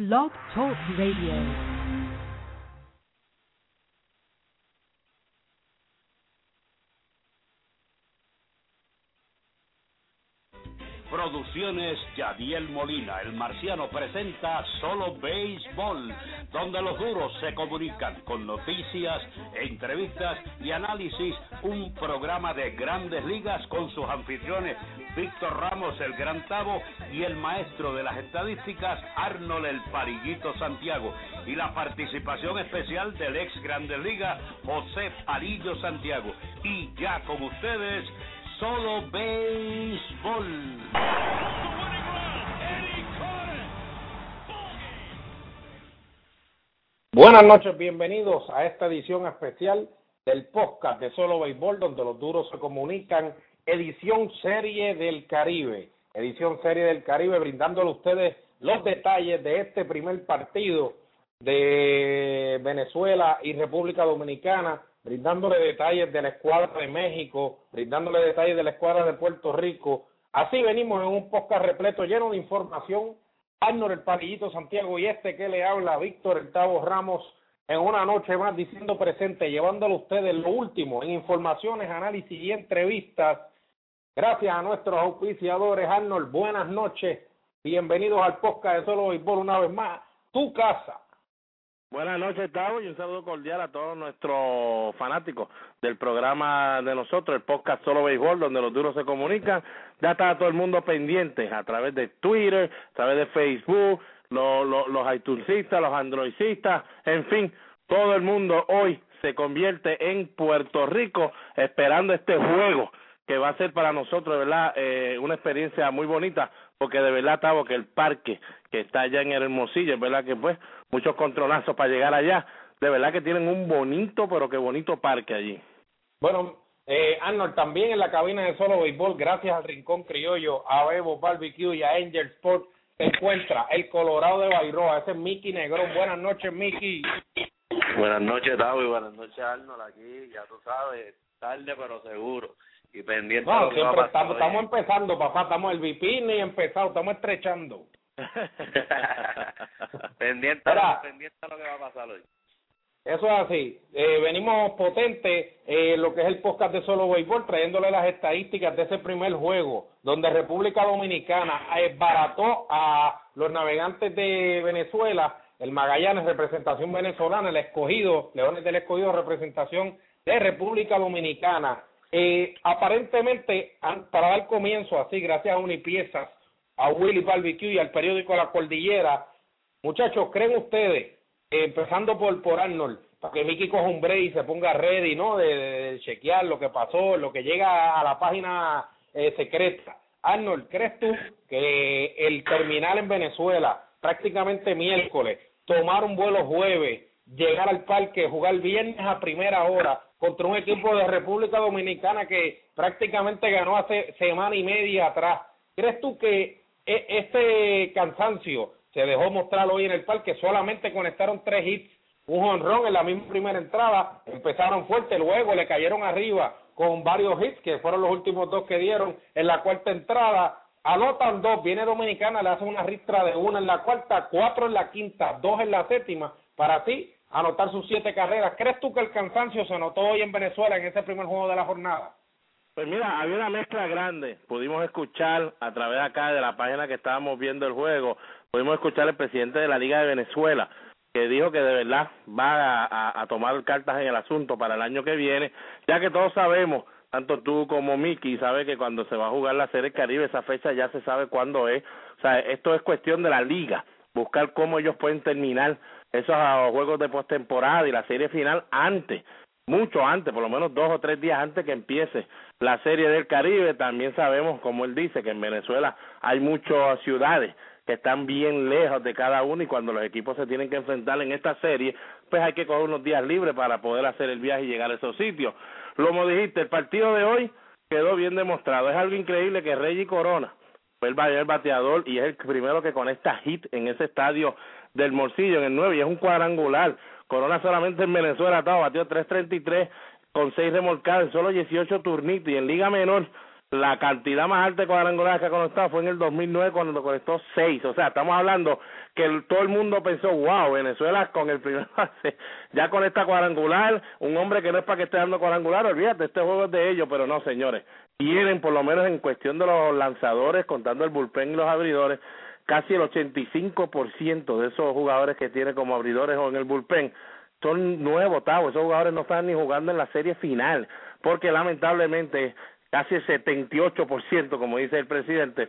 Blog Talk Radio. Yadiel Molina, el marciano presenta Solo Béisbol, donde los duros se comunican con noticias, entrevistas y análisis, un programa de grandes ligas con sus anfitriones Víctor Ramos el Gran Tavo y el maestro de las estadísticas Arnold el Parillito Santiago y la participación especial del ex Grandes Ligas José Parillo Santiago. Y ya con ustedes Solo Béisbol. Buenas noches, bienvenidos a esta edición especial del podcast de Solo Béisbol, donde los duros se comunican, edición serie del Caribe, edición serie del Caribe, brindándole a ustedes los detalles de este primer partido de Venezuela y República Dominicana, brindándole detalles de la escuadra de México, brindándole detalles de la escuadra de Puerto Rico. Así venimos en un podcast repleto lleno de información. Arnold el Palillito Santiago y este que le habla, Víctor el Tavo Ramos, en una noche más diciendo presente, llevándole a ustedes lo último en informaciones, análisis y entrevistas. Gracias a nuestros auspiciadores, Arnold, buenas noches. Bienvenidos al podcast de Solo Béisbol una vez más. Tu casa. Buenas noches, Tavo, y un saludo cordial a todos nuestros fanáticos del programa de nosotros, el podcast Solo Béisbol, donde los duros se comunican. Ya está todo el mundo pendiente a través de Twitter, a través de Facebook, los, los, los iTunesistas, los androidistas, en fin, todo el mundo hoy se convierte en Puerto Rico esperando este juego que va a ser para nosotros, verdad, eh, una experiencia muy bonita, porque de verdad, Tavo, que el parque que está allá en el Hermosillo, verdad que pues muchos controlazos para llegar allá, de verdad que tienen un bonito, pero que bonito parque allí. Bueno, eh, Arnold, también en la cabina de Solo Béisbol, gracias al Rincón Criollo, a Bebo Barbecue y a Angel Sport, se encuentra el Colorado de Bairoa, ese es Mickey Negrón. Buenas noches, Mickey. Buenas noches, y buenas noches, Arnold, aquí, ya tú sabes, tarde pero seguro y pendiente no, siempre estamos, estamos empezando, papá, estamos el VP ni empezado, estamos estrechando. pendiente, Mira. pendiente de lo que va a pasar hoy. Eso es así. Eh, venimos potentes, eh, lo que es el podcast de Solo Béisbol, trayéndole las estadísticas de ese primer juego, donde República Dominicana barató a los navegantes de Venezuela, el Magallanes, representación venezolana, el escogido, Leones del Escogido, representación de República Dominicana. Eh, aparentemente, para dar comienzo así, gracias a Unipiezas, a Willy Barbecue y al periódico La Cordillera, muchachos, ¿creen ustedes, empezando por, por Arnold, para que Mickey coja y se ponga ready, ¿no? De, chequear lo que pasó, lo que llega a la página eh, secreta. Arnold, ¿crees tú que el terminal en Venezuela, prácticamente miércoles, tomar un vuelo jueves, llegar al parque, jugar viernes a primera hora contra un equipo de República Dominicana que prácticamente ganó hace semana y media atrás. ¿Crees tú que este cansancio se dejó mostrar hoy en el parque? Solamente conectaron tres hits, un honrón en la misma primera entrada, empezaron fuerte, luego le cayeron arriba con varios hits, que fueron los últimos dos que dieron en la cuarta entrada, anotan dos, viene Dominicana, le hace una ristra de una en la cuarta, cuatro en la quinta, dos en la séptima, para así anotar sus siete carreras. ¿Crees tú que el cansancio se notó hoy en Venezuela en ese primer juego de la jornada? Pues mira, había una mezcla grande. Pudimos escuchar a través acá de la página que estábamos viendo el juego, pudimos escuchar al presidente de la Liga de Venezuela que dijo que de verdad va a tomar cartas en el asunto para el año que viene, ya que todos sabemos, tanto tú como Miki, sabe que cuando se va a jugar la Serie Caribe, esa fecha ya se sabe cuándo es. O sea, esto es cuestión de la liga, buscar cómo ellos pueden terminar esos ah, juegos de postemporada y la serie final antes mucho antes, por lo menos dos o tres días antes que empiece la Serie del Caribe. También sabemos, como él dice, que en Venezuela hay muchas ciudades que están bien lejos de cada uno y cuando los equipos se tienen que enfrentar en esta serie, pues hay que coger unos días libres para poder hacer el viaje y llegar a esos sitios. Como dijiste, el partido de hoy quedó bien demostrado. Es algo increíble que Reggie Corona fue el mayor bateador y es el primero que conecta hit en ese estadio del Morcillo, en el 9, y es un cuadrangular. Corona solamente en Venezuela estaba batió 3.33 con 6 remolcadas en solo 18 turnitos y en Liga Menor la cantidad más alta de cuadrangulares que ha conectado fue en el 2009 cuando conectó seis. O sea, estamos hablando que todo el mundo pensó, wow, Venezuela con el primer base ya con esta cuadrangular, un hombre que no es para que esté dando cuadrangular, olvídate, este juego es de ellos, pero no, señores. Tienen, por lo menos en cuestión de los lanzadores, contando el bullpen y los abridores, casi el 85% de esos jugadores que tiene como abridores o en el bullpen son nuevos, Tavo. Esos jugadores no están ni jugando en la serie final, porque lamentablemente casi el 78%, como dice el presidente,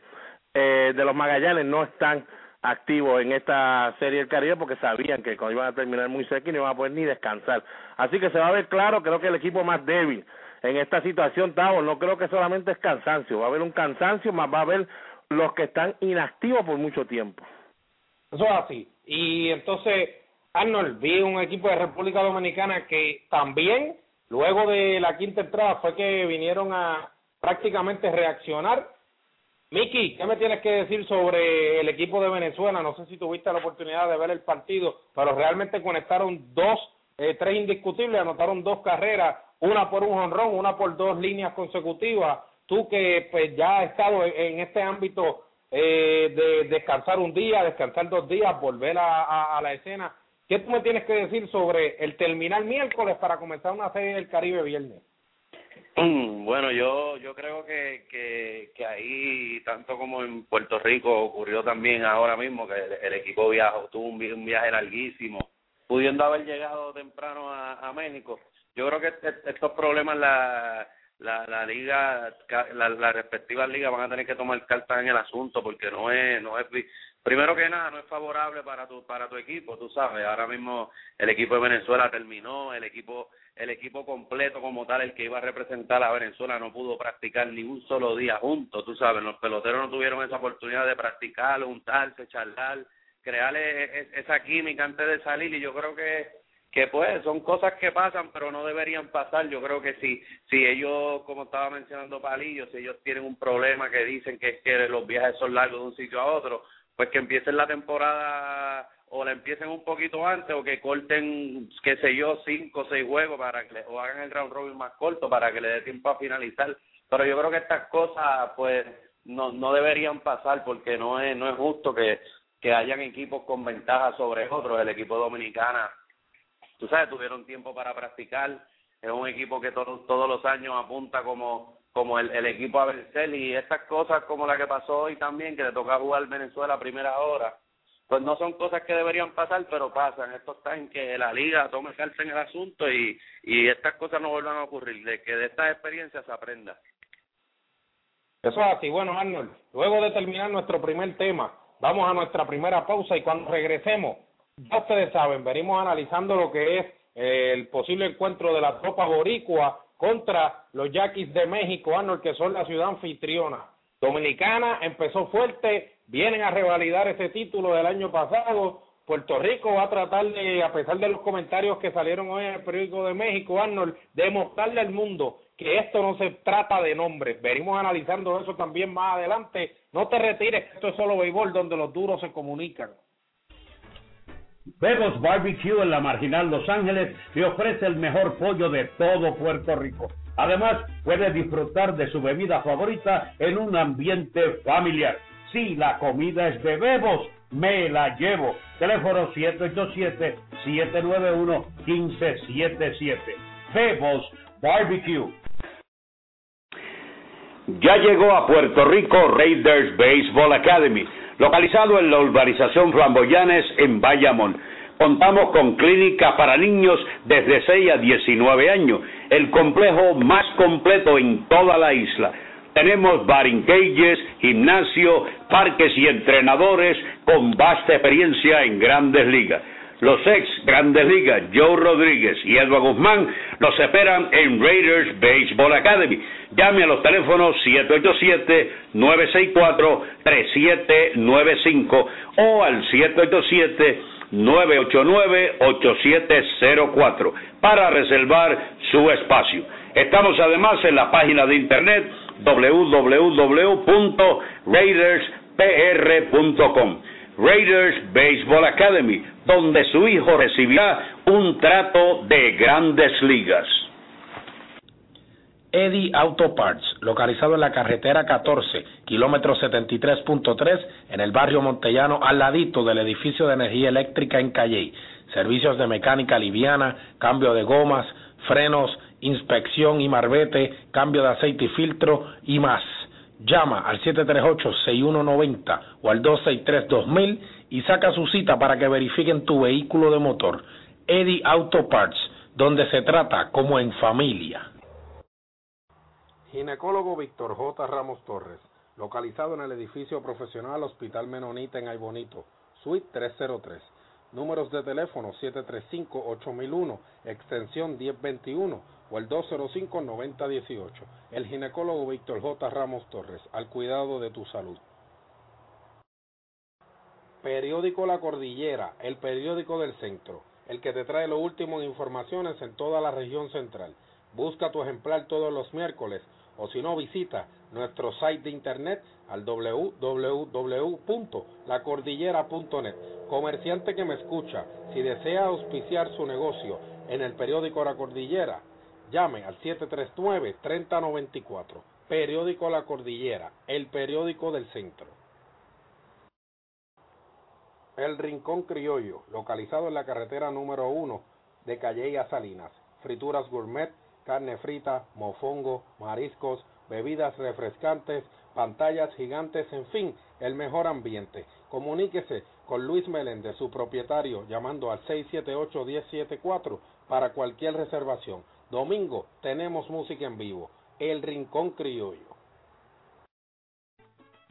eh, de los Magallanes no están activos en esta serie del Caribe porque sabían que iban a terminar muy cerca y no iban a poder ni descansar. Así que se va a ver claro, creo que el equipo más débil en esta situación, Tavo, no creo que solamente es cansancio, va a haber un cansancio, más va a haber los que están inactivos por mucho tiempo. Eso es así. Y entonces, Arnold, vi un equipo de República Dominicana que también Luego de la quinta entrada fue que vinieron a prácticamente reaccionar. Miki, ¿qué me tienes que decir sobre el equipo de Venezuela? No sé si tuviste la oportunidad de ver el partido, pero realmente conectaron dos, eh, tres indiscutibles, anotaron dos carreras, una por un honrón, una por dos líneas consecutivas. Tú que pues ya has estado en, este ámbito eh, de descansar un día, descansar dos días, volver a la escena, ¿Qué tú me tienes que decir sobre el terminar miércoles para comenzar una serie del Caribe viernes? Bueno, yo yo creo que, que, ahí, tanto como en Puerto Rico, ocurrió también ahora mismo que el, equipo viajó, tuvo un, viaje larguísimo, pudiendo haber llegado temprano a, a México. Yo creo que estos problemas la, la, la liga, la, la respectiva liga van a tener que tomar cartas en el asunto porque no es, no es primero que nada no es favorable para tu para tu equipo tú sabes. Ahora mismo el equipo de Venezuela terminó el equipo el equipo completo como tal el que iba a representar a Venezuela no pudo practicar ni un solo día juntos tú sabes. Los peloteros no tuvieron esa oportunidad de practicar juntarse charlar crear e, e, esa química antes de salir y yo creo que que pues son cosas que pasan pero no deberían pasar yo creo que si si ellos como estaba mencionando Palillo si ellos tienen un problema que dicen que los viajes son largos de un sitio a otro pues que empiecen la temporada o la empiecen un poquito antes o que corten, qué sé yo, cinco o seis juegos para que o hagan el round robin más corto para que le dé tiempo a finalizar. Pero yo creo que estas cosas, pues, no, no deberían pasar porque no es, no es justo que, que hayan equipos con ventaja sobre otros. El equipo dominicana, tú sabes, tuvieron tiempo para practicar. Es un equipo que todos todos los años apunta como como el, el equipo a vencer y estas cosas como la que pasó hoy también, que le toca jugar Venezuela a primera hora, pues no son cosas que deberían pasar, pero pasan. Esto está en que la liga tome carta en el asunto y, y estas cosas no vuelvan a ocurrir, de que de estas experiencias se aprenda. Eso es así. Bueno, Arnold, luego de terminar nuestro primer tema, vamos a nuestra primera pausa y cuando regresemos, ya ustedes saben, venimos analizando lo que es eh, el posible encuentro de la tropa boricua contra los Yaquis de México, Arnold, que son la ciudad anfitriona. Dominicana empezó fuerte, vienen a revalidar ese título del año pasado. Puerto Rico va a tratar de, a pesar de los comentarios que salieron hoy en el periódico de México, Arnold, demostrarle al mundo que esto no se trata de nombres. Venimos analizando eso también más adelante. No te retires, esto es solo béisbol donde los duros se comunican. Bebos Barbecue en la Marginal Los Ángeles le ofrece el mejor pollo de todo Puerto Rico. Además, puede disfrutar de su bebida favorita en un ambiente familiar. Si la comida es de Bebos, me la llevo. Teléfono 787-791-1577. Bebos Barbecue. Ya llegó a Puerto Rico Raiders Baseball Academy localizado en la urbanización Flamboyanes en Bayamón. Contamos con clínicas para niños desde 6 a 19 años, el complejo más completo en toda la isla. Tenemos baring cages, gimnasio, parques y entrenadores con vasta experiencia en grandes ligas. Los ex Grandes Ligas, Joe Rodríguez y Edward Guzmán, los esperan en Raiders Baseball Academy. Llame a los teléfonos 787-964-3795 o al 787-989-8704 para reservar su espacio. Estamos además en la página de internet www.raiderspr.com. Raiders Baseball Academy, donde su hijo recibirá un trato de grandes ligas. Eddie Auto Parts, localizado en la carretera 14, kilómetro 73.3, en el barrio Montellano, al ladito del edificio de energía eléctrica en Calley. Servicios de mecánica liviana, cambio de gomas, frenos, inspección y marbete, cambio de aceite y filtro y más. Llama al 738-6190 o al 263-2000 y saca su cita para que verifiquen tu vehículo de motor. Eddie Auto Parts, donde se trata como en familia. Ginecólogo Víctor J. Ramos Torres, localizado en el edificio profesional Hospital Menonita en Aybonito, Suite 303. Números de teléfono 735-8001, extensión 1021 o el 205-9018. El ginecólogo Víctor J. Ramos Torres, al cuidado de tu salud. Periódico La Cordillera, el periódico del centro, el que te trae lo último en informaciones en toda la región central. Busca tu ejemplar todos los miércoles o si no visita nuestro site de internet al www.lacordillera.net. Comerciante que me escucha, si desea auspiciar su negocio en el periódico La Cordillera, llame al 739-3094. Periódico La Cordillera, el periódico del centro. El Rincón Criollo, localizado en la carretera número 1 de Calle a Salinas. Frituras gourmet, carne frita, mofongo, mariscos, bebidas refrescantes, pantallas gigantes, en fin, el mejor ambiente. Comuníquese con Luis Meléndez, su propietario, llamando al 678-1074 para cualquier reservación. Domingo tenemos música en vivo. El Rincón Criollo.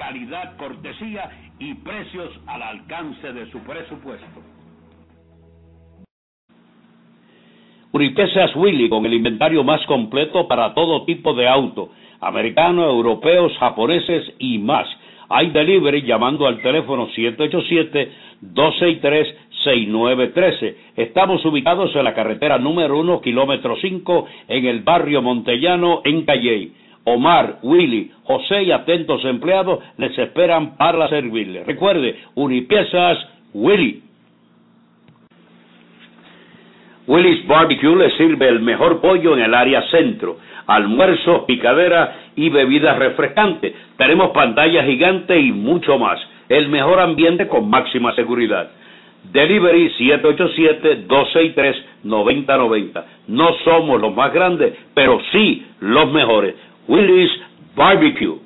Calidad, cortesía y precios al alcance de su presupuesto. Unipiezas Willy con el inventario más completo para todo tipo de auto, americanos, europeos, japoneses y más. Hay delivery llamando al teléfono 787-263-6913. Estamos ubicados en la carretera número 1, kilómetro 5, en el barrio Montellano, en Calley. Omar, Willy, José y atentos empleados les esperan para servirles. Recuerde, Unipiezas Willy. Willis Barbecue le sirve el mejor pollo en el área centro, almuerzo, picadera y bebidas refrescantes. Tenemos pantalla gigante y mucho más. El mejor ambiente con máxima seguridad. Delivery 787-263-9090. No somos los más grandes, pero sí los mejores. Willis Barbecue.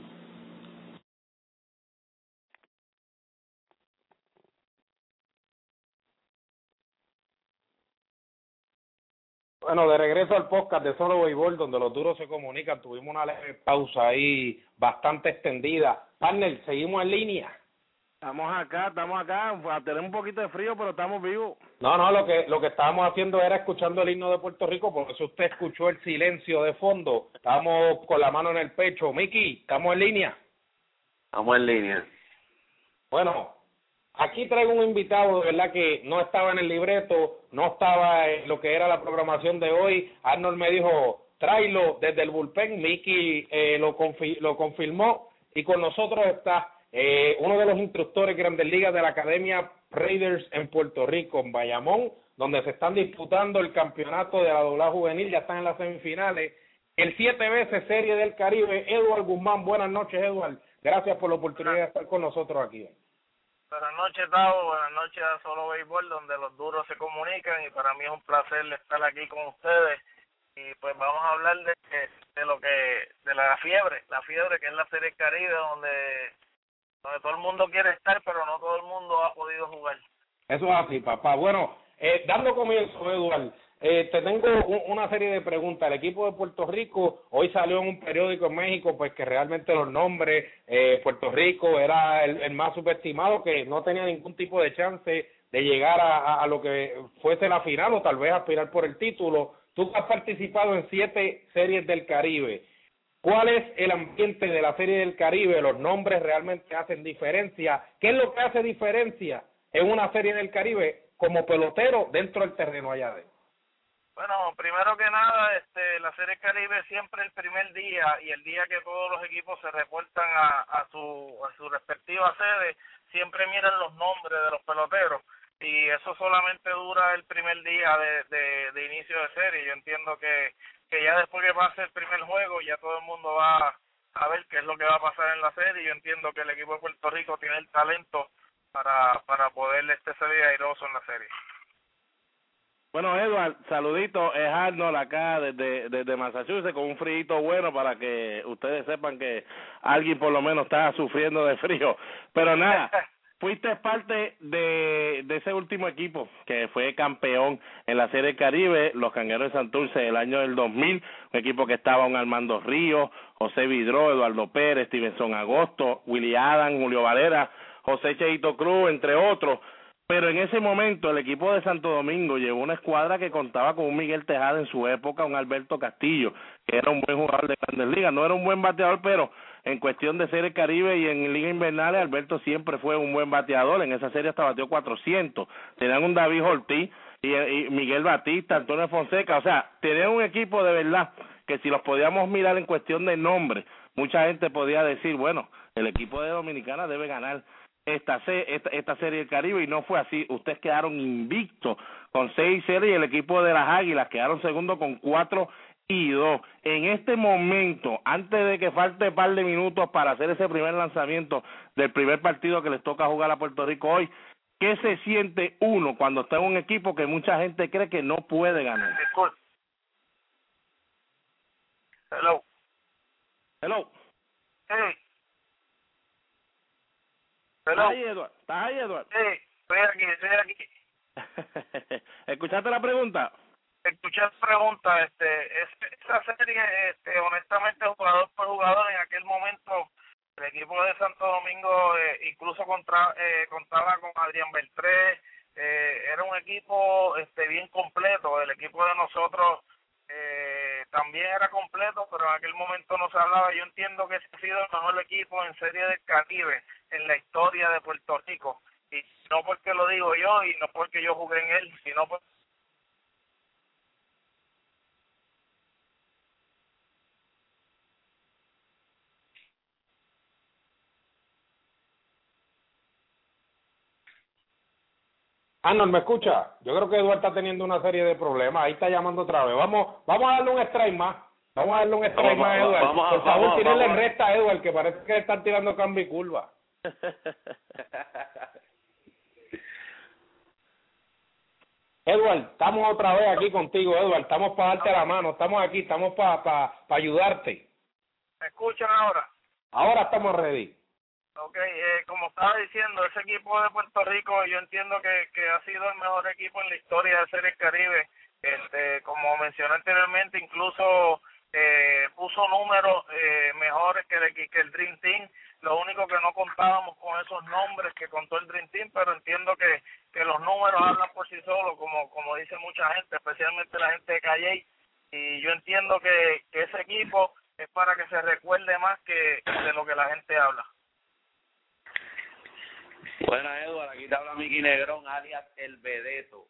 Bueno, de regreso al podcast de Solo Béisbol, donde los duros se comunican, tuvimos una leve pausa ahí bastante extendida. Partner, seguimos en línea. Estamos acá, estamos acá, tener un poquito de frío, pero estamos vivos. No, no, lo que lo que estábamos haciendo era escuchando el himno de Puerto Rico, por eso usted escuchó el silencio de fondo. Estamos con la mano en el pecho. Miki, ¿estamos en línea? Estamos en línea. Bueno, Aquí traigo un invitado, de verdad que no estaba en el libreto, no estaba en lo que era la programación de hoy. Arnold me dijo, tráelo desde el bullpen. Mickey eh, lo, lo confirmó y con nosotros está eh, uno de los instructores Grandes Ligas de la Academia Raiders en Puerto Rico, en Bayamón, donde se están disputando el campeonato de la doble juvenil, ya están en las semifinales. El siete veces Serie del Caribe, Eduard Guzmán. Buenas noches, Eduard. Gracias por la oportunidad de estar con nosotros aquí. Buenas noches, Tavo. Buenas noches a Solo Béisbol, donde los duros se comunican. Y para mí es un placer estar aquí con ustedes. Y pues vamos a hablar de, de lo que, de la fiebre, la fiebre que es la Serie Caribe, donde, donde todo el mundo quiere estar, pero no todo el mundo ha podido jugar. Eso es así, papá. Bueno, eh, dando comienzo, Eduardo, eh, te tengo una serie de preguntas. El equipo de Puerto Rico hoy salió en un periódico en México, pues que realmente los nombres, eh, Puerto Rico era el, más subestimado, que no tenía ningún tipo de chance de llegar a, a, lo que fuese la final o tal vez aspirar por el título. Tú has participado en siete series del Caribe. ¿Cuál es el ambiente de la Serie del Caribe? ¿Los nombres realmente hacen diferencia? ¿Qué es lo que hace diferencia en una Serie del Caribe como pelotero dentro del terreno allá adentro? Bueno, primero que nada, este, la Serie Caribe siempre el primer día y el día que todos los equipos se reportan a, su a su respectiva sede, siempre miran los nombres de los peloteros y eso solamente dura el primer día de, de, de inicio de serie. Yo entiendo que que ya después que pase el primer juego ya todo el mundo va a ver qué es lo que va a pasar en la serie. Yo entiendo que el equipo de Puerto Rico tiene el talento para, para poder este salir airoso en la serie. Bueno, Edward, saludito, es Arnold acá desde, desde Massachusetts con un frío bueno para que ustedes sepan que alguien por lo menos está sufriendo de frío. Pero nada, fuiste parte de, ese último equipo que fue campeón en la Serie Caribe, los Cangueros de Santurce el año del 2000, un equipo que estaba un Armando Ríos, José Vidro, Eduardo Pérez, Stevenson Agosto, Willy Adam, Julio Valera, José Cheito Cruz, entre otros. Pero en ese momento el equipo de Santo Domingo llevó una escuadra que contaba con un Miguel Tejada en su época, un Alberto Castillo, que era un buen jugador de grandes ligas. No era un buen bateador, pero en cuestión de serie Caribe y en Liga Invernales, Alberto siempre fue un buen bateador. En esa serie hasta batió 400. Tenían un David Ortiz y, y Miguel Batista, Antonio Fonseca. O sea, tenían un equipo de verdad que si los podíamos mirar en cuestión de nombre, mucha gente podía decir, bueno, el equipo de Dominicana debe ganar esta, esta, esta serie del Caribe y no fue así. Ustedes quedaron invictos con seis series y el equipo de las Águilas quedaron segundo con cuatro. En este momento, antes de que falte un par de minutos para hacer ese primer lanzamiento del primer partido que les toca jugar a Puerto Rico hoy, ¿qué se siente uno cuando está en un equipo que mucha gente cree que no puede ganar? Hello. Hello. Hey. ¿Estás ahí, Eduardo? ¿Estás ahí, Eduardo? Sí, estoy aquí, estoy aquí. ¿Escuchaste la pregunta? Escuché la pregunta, este, es, esa serie, este, honestamente, jugador por jugador, en aquel momento, el equipo de Santo Domingo eh, incluso contra, eh, contaba con Adrián Beltré, eh, era un equipo este bien completo, el equipo de nosotros eh, también era completo, pero en aquel momento no se hablaba. Yo entiendo que ese ha sido el mejor equipo en Serie del Caribe en la historia de Puerto Rico. Y no porque lo digo yo y no porque yo jugué en él, sino porque Arnold, ¿me escucha? Yo creo que Eduardo está teniendo una serie de problemas. Ahí está llamando otra vez. Vamos, vamos a darle un strike más. Vamos a darle un strike más a Eduardo. Vamos, Por favor, vamos, tírenle vamos. recta a Eduardo, que parece que están tirando cambio y curva. Edward, estamos otra vez aquí contigo, Edward. Estamos para darte la mano. Estamos aquí, estamos para pa, pa ayudarte. ¿Me escuchan ahora? Ahora estamos ready. Ok, eh, como estaba diciendo, ese equipo de Puerto Rico yo entiendo que, que ha sido el mejor equipo en la historia de Series Caribe. Este, como mencioné anteriormente, incluso eh, puso números eh, mejores que el, que el Dream Team. Lo único que no contábamos con esos nombres que contó el Dream Team, pero entiendo que, que los números hablan por sí solos, como, como dice mucha gente, especialmente la gente de Calle. Y yo entiendo que, que ese equipo es para que se recuerde más que de lo que la gente habla. Buenas, Eduardo. Aquí te habla Miki Negrón, alias El Vedeto,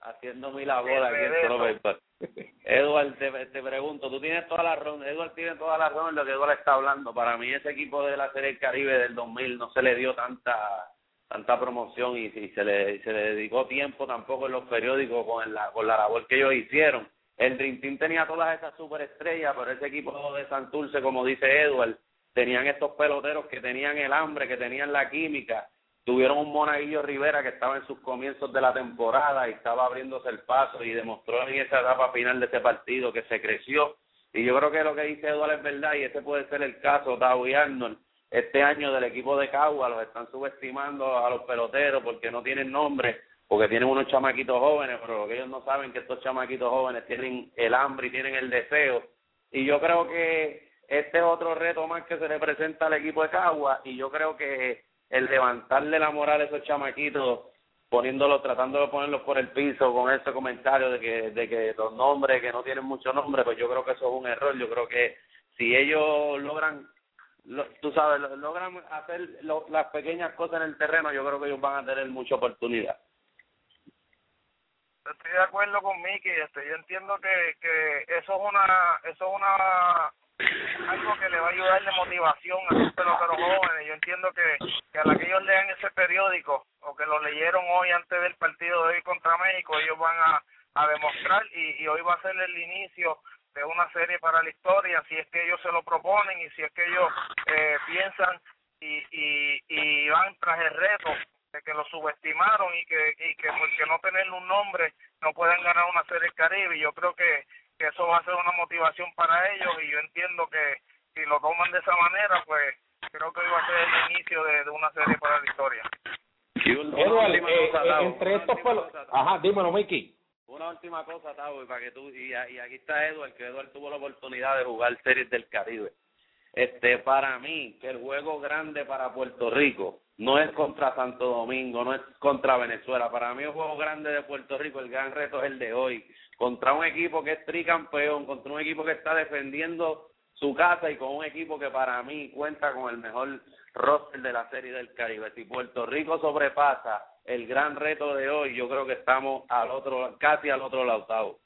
haciendo mi labor El aquí en. Solo. Eduardo, te, te pregunto, tú tienes toda la razón, Eduardo tiene toda la razón en lo que Eduardo está hablando. Para mí ese equipo de la Serie del Caribe del 2000 no se le dio tanta tanta promoción y, y se le se le dedicó tiempo tampoco en los periódicos con la con la labor que ellos hicieron. El Dream Team tenía todas esas superestrellas, pero ese equipo de Santurce, como dice Edward, tenían estos peloteros que tenían el hambre, que tenían la química. Tuvieron un Monaguillo Rivera que estaba en sus comienzos de la temporada y estaba abriéndose el paso y demostró en esa etapa final de ese partido que se creció. Y yo creo que lo que dice Eduardo es verdad y ese puede ser el caso, Tau y Arnold. Este año del equipo de Cagua los están subestimando a los peloteros porque no tienen nombre, porque tienen unos chamaquitos jóvenes, pero lo que ellos no saben que estos chamaquitos jóvenes tienen el hambre y tienen el deseo. Y yo creo que este es otro reto más que se le presenta al equipo de Cagua y yo creo que el levantarle la moral a esos chamaquitos poniéndolos, tratando de ponerlos por el piso con ese comentario de que, de que los nombres, que no tienen mucho nombre, pues yo creo que eso es un error. Yo creo que si ellos logran, lo, tú sabes, logran hacer las pequeñas cosas en el terreno, yo creo que ellos van a tener mucha oportunidad. Estoy de acuerdo con Miki, este, yo entiendo que, que eso es una, eso es una algo que le va a ayudar de motivación a los peloteros jóvenes. Yo entiendo que, que a la que ellos lean ese periódico o que lo leyeron hoy antes del partido de hoy contra México, ellos van a, a demostrar y, y hoy va a ser el inicio de una serie para la historia, si es que ellos se lo proponen y si es que ellos eh, piensan y, y, y van tras el reto de que lo subestimaron y que, y que porque no tener un nombre no pueden ganar una serie Caribe. Y yo creo que que eso va a ser una motivación para ellos y yo entiendo que si lo toman de esa manera, pues creo que va a ser el inicio de, de una serie para la historia. Edward, eh, eh, entre estos Ajá, dímelo, Mickey. Una última cosa, Tavo, para que tú, y, y aquí está Edward, que Edward tuvo la oportunidad de jugar series del Caribe. Este, para mí, que el juego grande para Puerto Rico no es contra Santo Domingo, no es contra Venezuela. Para mí, el juego grande de Puerto Rico, el gran reto es el de hoy contra un equipo que es tricampeón, contra un equipo que está defendiendo su casa y con un equipo que para mí cuenta con el mejor roster de la Serie del Caribe. Si Puerto Rico sobrepasa el gran reto de hoy, yo creo que estamos al otro, casi al otro lado.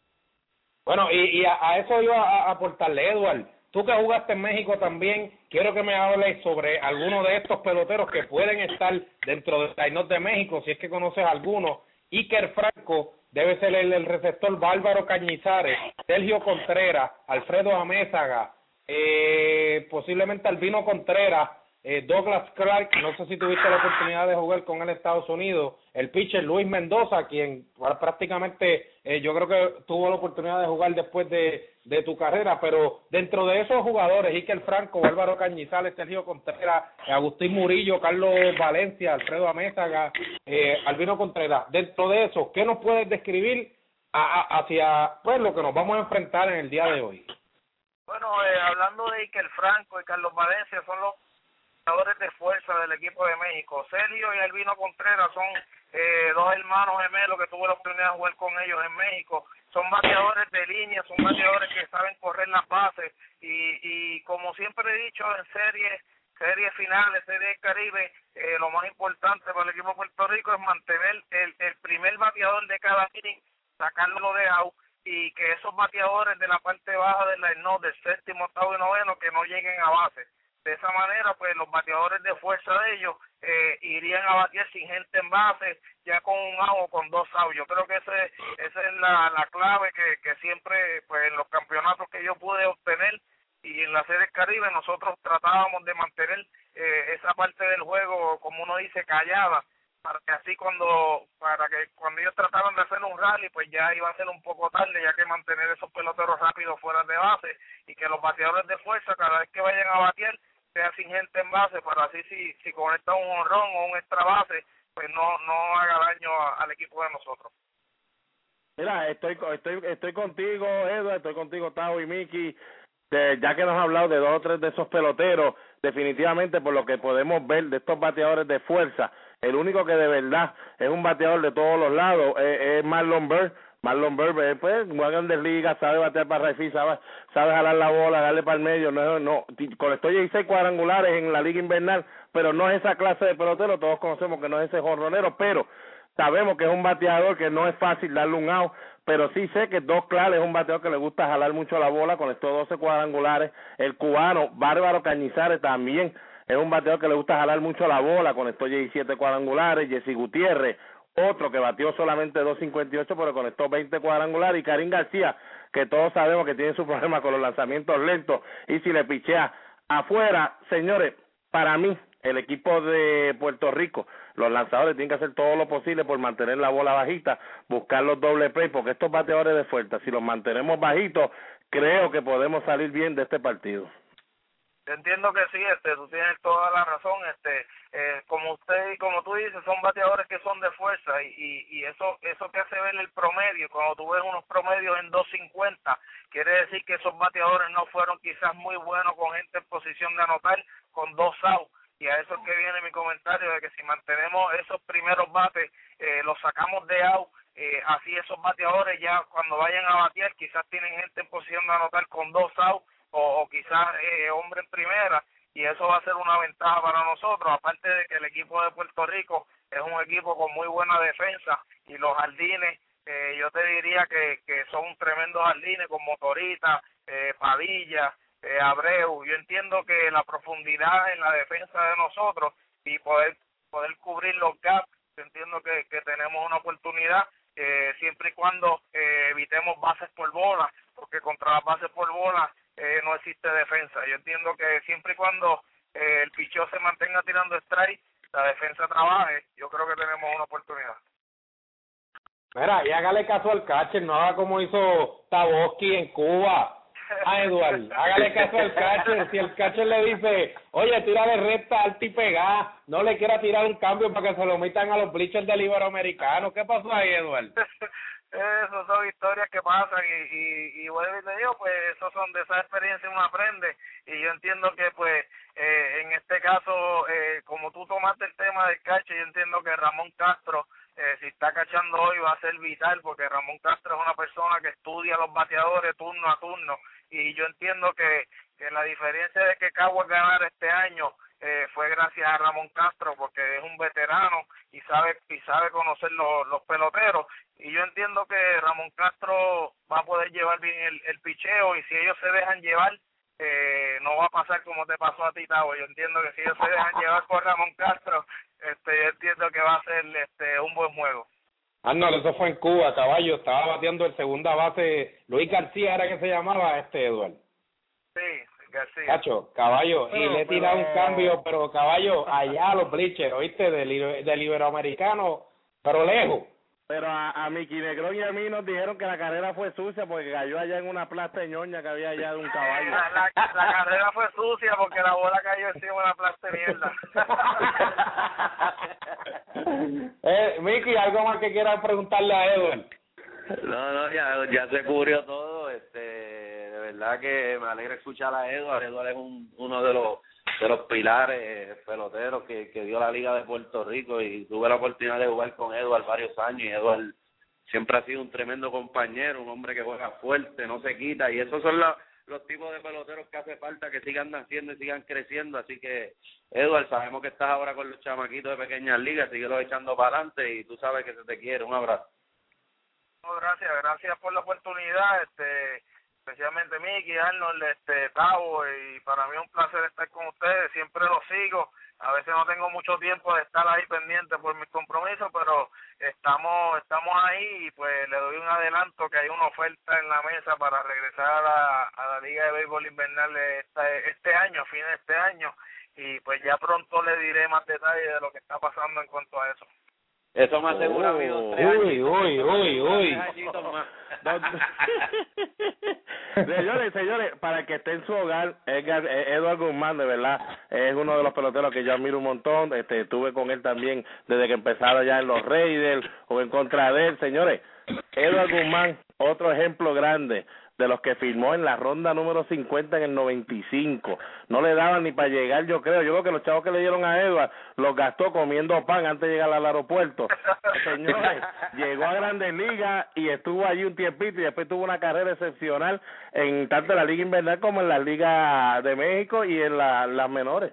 Bueno, y, y a, eso iba a aportarle, Edward. Tú que jugaste en México también, quiero que me hables sobre algunos de estos peloteros que pueden estar dentro del line de México, si es que conoces alguno. Iker Franco, debe ser el, el receptor Bárbaro Cañizares, Sergio Contreras, Alfredo Amézaga, eh, posiblemente Albino Contreras, eh, Douglas Clark, no sé si tuviste la oportunidad de jugar con él en Estados Unidos, el pitcher Luis Mendoza, quien prácticamente eh, yo creo que tuvo la oportunidad de jugar después de, de tu carrera, pero dentro de esos jugadores, Iker Franco, Álvaro Cañizales, Sergio Contreras, Agustín Murillo, Carlos Valencia, Alfredo Amézaga, eh, Albino Contreras, dentro de eso, ¿qué nos puedes describir hacia pues lo que nos vamos a enfrentar en el día de hoy? Bueno, eh, hablando de Iker Franco y Carlos Valencia, son los jugadores de fuerza del equipo de México. Sergio y Albino Contreras son eh, dos hermanos gemelos que tuve la oportunidad de jugar con ellos en México. Son bateadores de línea, son bateadores que saben correr las bases y, y como siempre he dicho en series series finales, series Caribe, eh, lo más importante para el equipo de Puerto Rico es mantener el, el primer bateador de cada inning, sacarlo de out y que esos bateadores de la parte baja del no del séptimo, octavo y noveno que no lleguen a base de esa manera pues los bateadores de fuerza de ellos eh, irían a batir sin gente en base ya con un out o con dos outs. Yo creo que ese esa es la, la clave que, que siempre pues en los campeonatos que yo pude obtener y en la serie Caribe nosotros tratábamos de mantener eh, esa parte del juego como uno dice callada para que así cuando para que cuando ellos trataban de hacer un rally pues ya iba a ser un poco tarde ya que mantener esos peloteros rápidos fuera de base y que los bateadores de fuerza cada vez que vayan a batear sea sin gente en base para así si, si conecta un honrón o un extra base, pues no, no haga daño al equipo de nosotros. Mira, estoy, estoy, estoy contigo, Edward, estoy contigo, Tao y Miki. ya que nos has hablado de dos o tres de esos peloteros, definitivamente por lo que podemos ver de estos bateadores de fuerza, el único que de verdad es un bateador de todos los lados es, es Marlon Bird Marlon Berber, pues, juega Grandes Ligas, sabe batear para Refi, sabe, sabe jalar la bola, darle para el medio, no, no, conectó 16 cuadrangulares en la liga invernal, pero no es esa clase de pelotero, todos conocemos que no es ese jorronero, pero sabemos que es un bateador que no es fácil darle un out, pero sí sé que Dos Clares es un bateador que le gusta jalar mucho la bola, conectó 12 cuadrangulares, el cubano Bárbaro Cañizares también es un bateador que le gusta jalar mucho la bola, conectó 17 cuadrangulares, Jesse Gutiérrez, otro que batió solamente 2.58 pero conectó 20 cuadrangulares y Karim García que todos sabemos que tiene su problema con los lanzamientos lentos y si le pichea afuera, señores, para mí el equipo de Puerto Rico, los lanzadores tienen que hacer todo lo posible por mantener la bola bajita, buscar los doble play, porque estos bateadores de fuerza, si los mantenemos bajitos, creo que podemos salir bien de este partido. Entiendo que sí, este, tú tienes toda la razón, este, eh, como usted como tú dices, son bateadores que son de fuerza y, y, y eso, eso que hace ver el promedio, cuando tú ves unos promedios en 2.50, quiere decir que esos bateadores no fueron quizás muy buenos con gente en posición de anotar con dos outs. Y a eso es que viene mi comentario de que si mantenemos esos primeros bates, eh, los sacamos de out, eh, así esos bateadores ya cuando vayan a batear quizás tienen gente en posición de anotar con dos outs o, o quizás eh, hombre en primera y eso va a ser una ventaja para nosotros, aparte de que el equipo de Puerto Rico es un equipo con muy buena defensa y los jardines, eh, yo te diría que, que son tremendos jardines con Motorita, eh, Padilla, eh, Abreu, yo entiendo que la profundidad en la defensa de nosotros y poder poder cubrir los gaps, yo entiendo que, que tenemos una oportunidad eh, siempre y cuando eh, evitemos bases por bola, porque contra las bases por bola eh, no existe defensa. Yo entiendo que siempre y cuando eh, el picheo se mantenga tirando strike, la defensa trabaje, yo creo que tenemos una oportunidad. Mira, y hágale caso al catcher, no haga como hizo Taboski en Cuba. Ah, Eduardo, hágale caso al catcher. Si el catcher le dice, oye, tira de recta, alta y pegada, no le quiera tirar un cambio para que se lo metan a los bleachers del Iberoamericano. ¿Qué pasó ahí, Eduardo? Esas son historias que pasan y, y, y bueno, y te digo, pues esos son de esa experiencia uno aprende y yo entiendo que pues eh, en este caso, eh, como tú tomaste el tema del cache, yo entiendo que Ramón Castro, eh, si está cachando hoy va a ser vital porque Ramón Castro es una persona que estudia los bateadores turno a turno y yo entiendo que, que la diferencia de que Caguas ganar este año eh, fue gracias a Ramón Castro porque es un veterano y sabe y sabe conocer los, los peloteros. Y yo entiendo que Ramón Castro va a poder llevar bien el, el picheo y si ellos se dejan llevar eh, no va a pasar como te pasó a ti Tavo. Yo entiendo que si ellos se dejan llevar por Ramón Castro este yo entiendo que va a ser este un buen juego Arnold, eso fue en Cuba, caballo, estaba bateando el segunda base, Luis García era que se llamaba este Eduardo. sí García. Cacho, caballo, y le he tirado un cambio, pero caballo, allá a los bleachers, oíste, del, del iberoamericano, pero lejos. Pero a, a Miki Negrón y a mí nos dijeron que la carrera fue sucia porque cayó allá en una plasta de ñoña que había allá de un caballo. la, la, la carrera fue sucia porque la bola cayó encima de una plasta de mierda eh, Miki, ¿algo más que quieras preguntarle a Edward? No, no, ya, ya se cubrió todo. Este, de verdad que me alegra escuchar a Edward. Edward es un, uno de los de los pilares peloteros que, que dio la Liga de Puerto Rico y tuve la oportunidad de jugar con Edward varios años y Edward siempre ha sido un tremendo compañero, un hombre que juega fuerte, no se quita y esos son los, los tipos de peloteros que hace falta que sigan naciendo y sigan creciendo, así que Edward, sabemos que estás ahora con los chamaquitos de pequeñas ligas, síguelo echando para adelante y tú sabes que se te quiere, un abrazo. Gracias, gracias por la oportunidad, este, especialmente Miki, Arnold, este, Tavo, y para mí es un placer estar con ustedes, siempre los sigo, a veces no tengo mucho tiempo de estar ahí pendiente por mis compromisos, pero estamos, estamos ahí y pues le doy un adelanto que hay una oferta en la mesa para regresar a a la Liga de Béisbol Invernal este, este año, a fines de este año, y pues ya pronto le diré más detalles de lo que está pasando en cuanto a eso. Eso me asegura Uy, uy, uy, uy. Más. señores, señores, para que esté en su hogar, Edgar, eh, Eduardo Guzmán, de verdad, es uno de los peloteros que yo admiro un montón. Este, estuve con él también desde que empezaron ya en los Raiders o en contra de él. Señores, Eduardo Guzmán, otro ejemplo grande de los que firmó en la ronda número 50 en el 95. No le daban ni para llegar, yo creo. Yo creo que los chavos que le dieron a Edward los gastó comiendo pan antes de llegar al aeropuerto. Señores, llegó a Grandes Ligas y estuvo allí un tiempito y después tuvo una carrera excepcional en tanto la Liga Invernal como en la Liga de México y en la, las menores.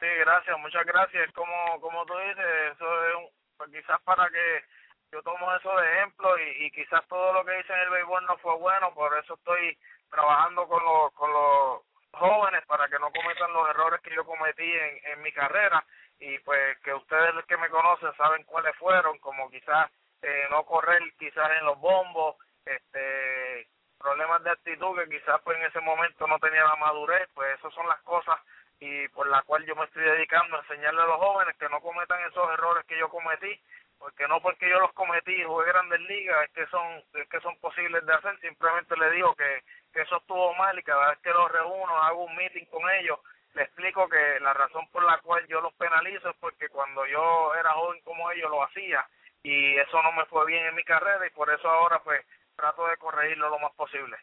Sí, gracias, muchas gracias. Como como tú dices, eso es un, pues quizás para que yo tomo eso de ejemplo y, y quizás todo lo que hice en el béisbol no fue bueno, por eso estoy trabajando con los con los jóvenes para que no cometan los errores que yo cometí en, en mi carrera. Y pues que ustedes que me conocen saben cuáles fueron, como quizás eh, no correr quizás en los bombos, este problemas de actitud que quizás pues en ese momento no tenía la madurez, pues esas son las cosas y por la cual yo me estoy dedicando a enseñarle a los jóvenes que no cometan esos errores que yo cometí, porque no porque yo los cometí y jugué grandes ligas es que son es que son posibles de hacer, simplemente le digo que, que eso estuvo mal y cada vez que los reúno hago un meeting con ellos, le explico que la razón por la cual yo los penalizo es porque cuando yo era joven como ellos lo hacía y eso no me fue bien en mi carrera y por eso ahora pues trato de corregirlo lo más posible.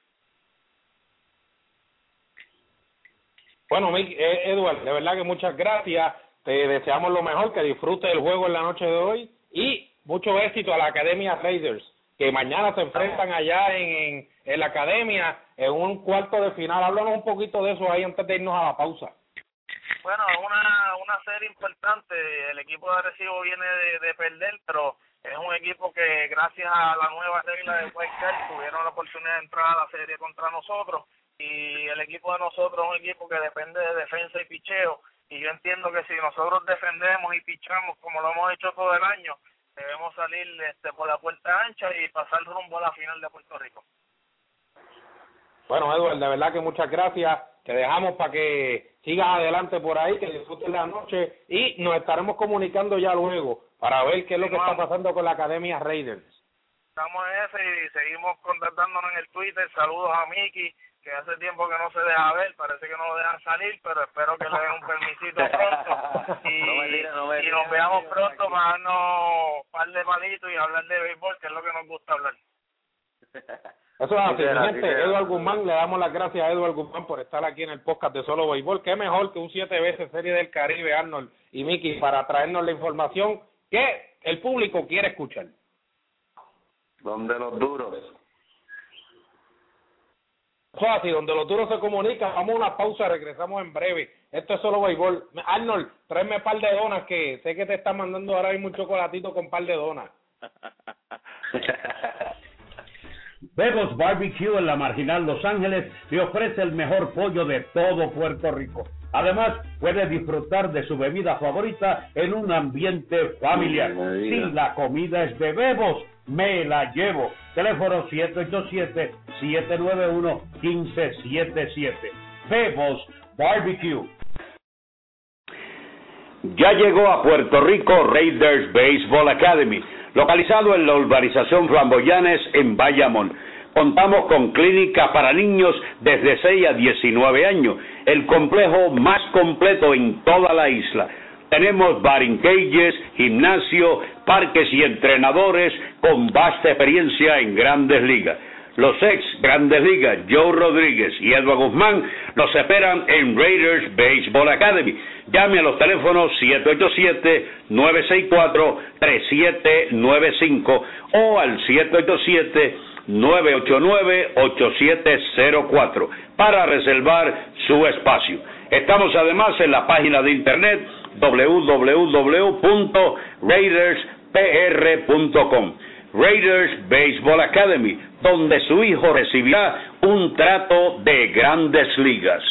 Bueno, eh, Edward, de verdad que muchas gracias. Te deseamos lo mejor, que disfrutes el juego en la noche de hoy y mucho éxito a la Academia Raiders. que mañana se enfrentan allá en, en, la academia en un cuarto de final. Háblanos un poquito de eso ahí antes de irnos a la pausa. Bueno, una, una serie importante. El equipo de Arecibo viene de, de perder, pero es un equipo que gracias a la nueva regla de Wildcard tuvieron la oportunidad de entrar a la serie contra nosotros y el equipo de nosotros es un equipo que depende de defensa y picheo y yo entiendo que si nosotros defendemos y pichamos como lo hemos hecho todo el año debemos salir este por la puerta ancha y pasar rumbo a la final de Puerto Rico. Bueno, Edward, de verdad que muchas gracias. Te dejamos para que sigas adelante por ahí, que disfrutes la noche y nos estaremos comunicando ya luego para ver qué es lo que está pasando con la Academia Raiders. Estamos en ese y seguimos contactándonos en el Twitter. Saludos a Miki, que hace tiempo que no se deja ver, parece que no lo dejan salir, pero espero que le den un permisito pronto y, nos veamos pronto para darnos un par de palitos y hablar de béisbol, que es lo que nos gusta hablar. Eso es así, gente. Eduardo Guzmán, le damos las gracias a Eduardo Guzmán por estar aquí en el podcast de Solo Béisbol. Qué mejor que un siete veces Serie del Caribe, Arnold y Mickey, para traernos la información que el público quiere escuchar. Donde los duros. Así, donde los duros se comunican. Vamos a una pausa, regresamos en breve. Esto es Solo Béisbol. Arnold, tráeme un par de donas que sé que te está mandando ahora mismo un chocolatito con un par de donas. Bebos Barbecue en la Marginal Los Ángeles le ofrece el mejor pollo de todo Puerto Rico. Además, puede disfrutar de su bebida favorita en un ambiente familiar. Si la comida es de Bebos, me la llevo. Teléfono 787-791-1577. Bebos Barbecue. Ya llegó a Puerto Rico Raiders Baseball Academy localizado en la urbanización Flamboyanes en Bayamón. Contamos con clínica para niños desde 6 a 19 años, el complejo más completo en toda la isla. Tenemos baring cages, gimnasio, parques y entrenadores con vasta experiencia en grandes ligas. Los ex Grandes Ligas, Joe Rodríguez y Edward Guzmán, nos esperan en Raiders Baseball Academy. Llame a los teléfonos 787-964-3795 o al 787-989-8704 para reservar su espacio. Estamos además en la página de internet www.raiderspr.com. Raiders Baseball Academy, donde su hijo recibirá un trato de grandes ligas.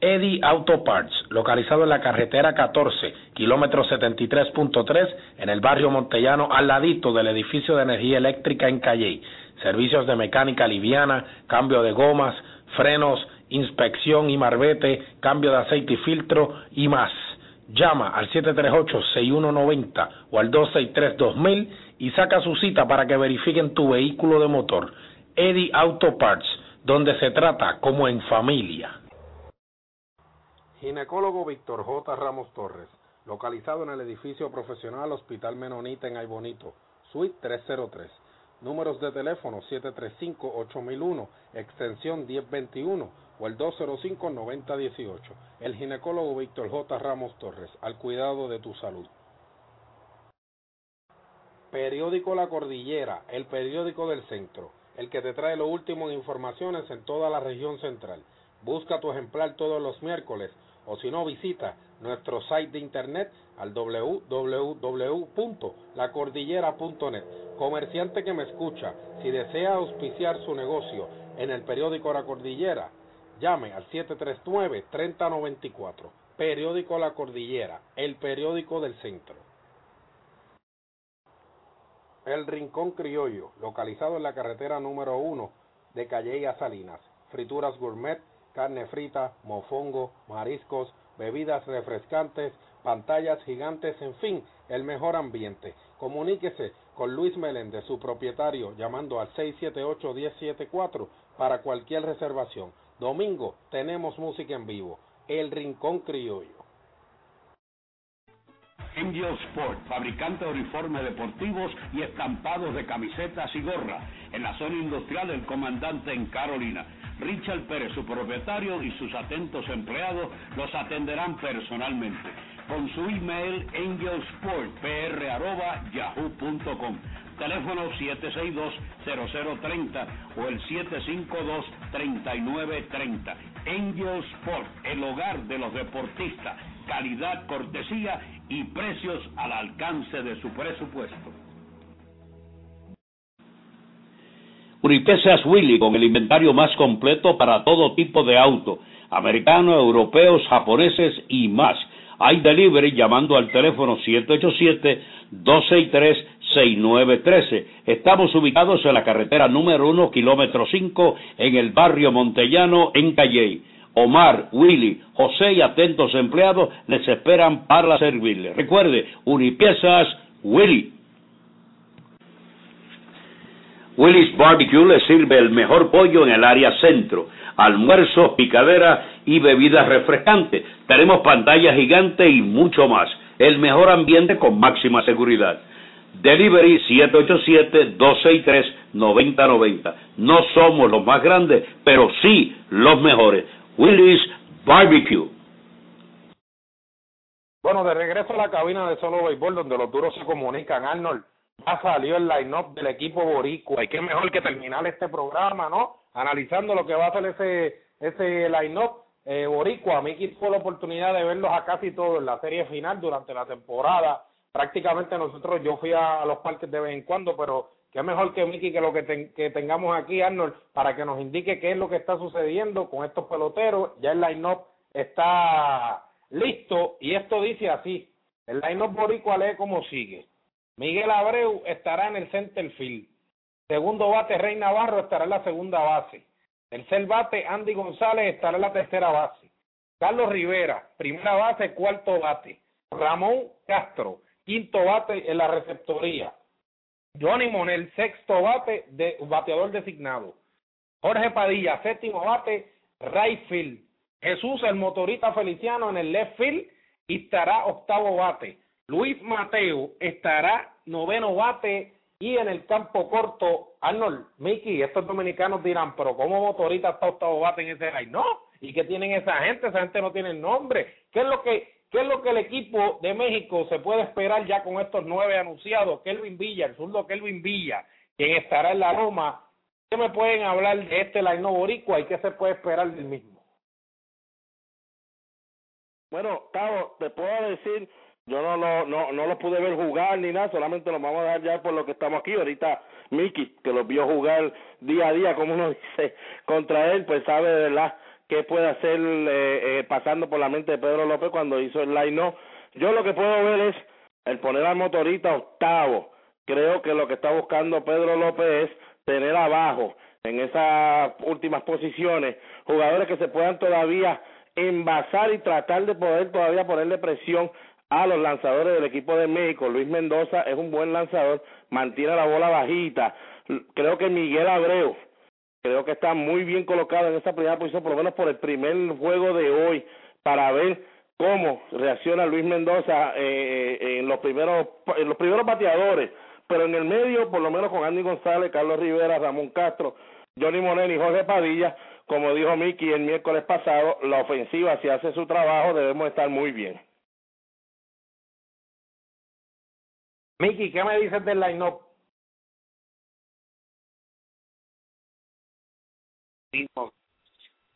Eddie Auto Parts, localizado en la carretera 14, kilómetro 73.3, en el barrio Montellano, al ladito del edificio de energía eléctrica en Calley. Servicios de mecánica liviana, cambio de gomas, frenos, inspección y marbete, cambio de aceite y filtro y más. Llama al 738-6190 o al 263-2000 y saca su cita para que verifiquen tu vehículo de motor. Eddie Auto Parts, donde se trata como en familia. Ginecólogo Víctor J. Ramos Torres, localizado en el edificio profesional Hospital Menonita en Aybonito, Suite 303. Números de teléfono 735-8001, extensión 1021 o el 205-9018. El ginecólogo Víctor J. Ramos Torres, al cuidado de tu salud. Periódico La Cordillera, el periódico del centro, el que te trae lo último en informaciones en toda la región central. Busca tu ejemplar todos los miércoles o si no visita nuestro site de internet al www.lacordillera.net. Comerciante que me escucha, si desea auspiciar su negocio en el periódico La Cordillera, llame al 739-3094. Periódico La Cordillera, el periódico del centro. El Rincón Criollo, localizado en la carretera número 1 de Calle a Salinas. Frituras gourmet, carne frita, mofongo, mariscos, bebidas refrescantes, pantallas gigantes, en fin, el mejor ambiente. Comuníquese con Luis Meléndez, su propietario, llamando al 678-1074 para cualquier reservación. Domingo tenemos música en vivo. El Rincón Criollo. Angel Sport, fabricante de uniformes deportivos y estampados de camisetas y gorras, en la zona industrial del comandante en Carolina. Richard Pérez, su propietario, y sus atentos empleados los atenderán personalmente con su email angelsportpr.yahoo.com. Teléfono 762-0030 o el 752-3930. Angel Sport, el hogar de los deportistas. Calidad, cortesía y precios al alcance de su presupuesto. Uripesas Willy con el inventario más completo para todo tipo de auto, americanos, europeos, japoneses y más. Hay delivery llamando al teléfono 787-263-6913. Estamos ubicados en la carretera número 1, kilómetro 5, en el barrio Montellano, en Calley. Omar, Willy, José y atentos empleados les esperan para servirles. Recuerde, Unipiezas Willy. Willy's Barbecue le sirve el mejor pollo en el área centro, almuerzo, picadera y bebidas refrescantes. Tenemos pantalla gigante y mucho más. El mejor ambiente con máxima seguridad. Delivery 787-263-9090. No somos los más grandes, pero sí los mejores. Willy's Barbecue. Bueno, de regreso a la cabina de Solo Béisbol, donde los duros se comunican, Arnold ya salió el line-up del equipo boricua y qué mejor que terminar este programa, ¿no? Analizando lo que va a hacer ese, ese line-up eh, boricua. A mí tuvo la oportunidad de verlos a casi todos en la serie final durante la temporada. Prácticamente nosotros, yo fui a, los parques de vez en cuando, pero qué mejor que Mickey que lo que, que tengamos aquí, Arnold, para que nos indique qué es lo que está sucediendo con estos peloteros. Ya el line-up está listo y esto dice así. El line-up boricua lee como sigue. Miguel Abreu estará en el center field. Segundo bate, Rey Navarro estará en la segunda base. Tercer bate, Andy González estará en la tercera base. Carlos Rivera, primera base, cuarto bate. Ramón Castro, quinto bate en la receptoría. Johnny Monel, sexto bate, de, bateador designado. Jorge Padilla, séptimo bate, right field. Jesús, el motorista Feliciano, en el left field y estará octavo bate. Luis Mateo estará noveno bate y en el campo corto, Arnold, Mickey, estos dominicanos dirán, pero ¿cómo motorita está octavo bate en ese raid? No, ¿y qué tienen esa gente? Esa gente no tiene nombre. ¿Qué es lo que ¿Qué es lo que el equipo de México se puede esperar ya con estos nueve anunciados? Kelvin Villa, el zurdo Kelvin Villa, quien estará en la Roma. ¿Qué me pueden hablar de este Laino Boricua y qué se puede esperar del mismo? Bueno, Tavo, te puedo decir yo no lo, no, no lo pude ver jugar ni nada, solamente lo vamos a dar ya por lo que estamos aquí. Ahorita Mickey, que lo vio jugar día a día, como uno dice, contra él, pues sabe de verdad qué puede hacer eh, eh, pasando por la mente de Pedro López cuando hizo el line no. Yo lo que puedo ver es el poner al motorista octavo. Creo que lo que está buscando Pedro López es tener abajo en esas últimas posiciones jugadores que se puedan todavía envasar y tratar de poder todavía ponerle presión a los lanzadores del equipo de México. Luis Mendoza es un buen lanzador, mantiene la bola bajita. Creo que Miguel Abreu, creo que está muy bien colocado en esa primera posición, por lo menos por el primer juego de hoy, para ver cómo reacciona Luis Mendoza eh, eh, en los primeros en los primeros bateadores, pero en el medio, por lo menos con Andy González, Carlos Rivera, Ramón Castro, Johnny Moreno y Jorge Padilla, como dijo Miki el miércoles pasado, la ofensiva si hace su trabajo debemos estar muy bien. Miki, ¿qué me dices del line-up?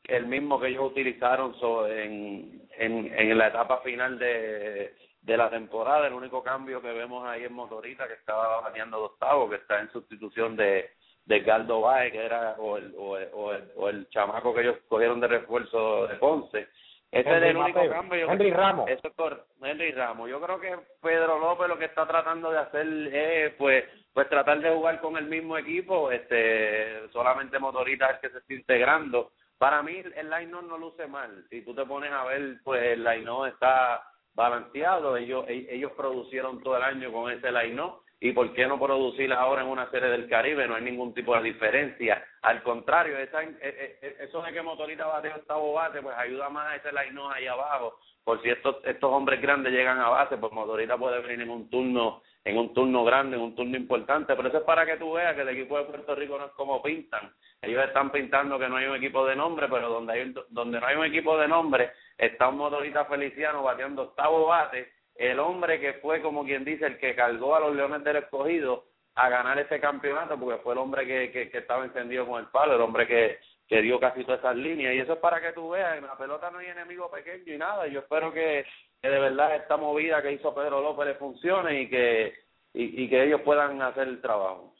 El mismo que ellos utilizaron en, en, en la etapa final de, de la temporada. El único cambio que vemos ahí es Motorita, que estaba bateando de octavo, que está en sustitución de, de Galdo Baez, que era o el, o, el, o, el, chamaco que ellos cogieron de refuerzo de Ponce. Ese es el único cambio. Henry Ramos. Eso es por Henry Ramos. Yo creo que Pedro López lo que está tratando de hacer es, pues, pues tratar de jugar con el mismo equipo. Este, solamente Motorita es que se está integrando. Para mí el line no luce mal. Si tú te pones a ver, pues el line está balanceado. Ellos ellos producieron todo el año con ese line y por qué no producir ahora en una serie del Caribe, no hay ningún tipo de diferencia. Al contrario, esa, eh, eh, eh, eso de que Motorita bate octavo bate, pues ayuda más a ese line ahí abajo. Por si estos, estos hombres grandes llegan a base, pues Motorita puede venir en un turno en un turno grande, en un turno importante, pero eso es para que tú veas que el equipo de Puerto Rico no es como pintan. Ellos están pintando que no hay un equipo de nombre, pero donde hay donde no hay un equipo de nombre, está un motorista Feliciano bateando octavo bate el hombre que fue, como quien dice, el que cargó a los Leones del Escogido a ganar ese campeonato porque fue el hombre que, que, estaba encendido con el palo, el hombre que, que dio casi todas esas líneas y eso es para que tú veas, en la pelota no hay enemigo pequeño y nada, yo espero que, que de verdad esta movida que hizo Pedro López funcione y que y, que ellos puedan hacer el trabajo.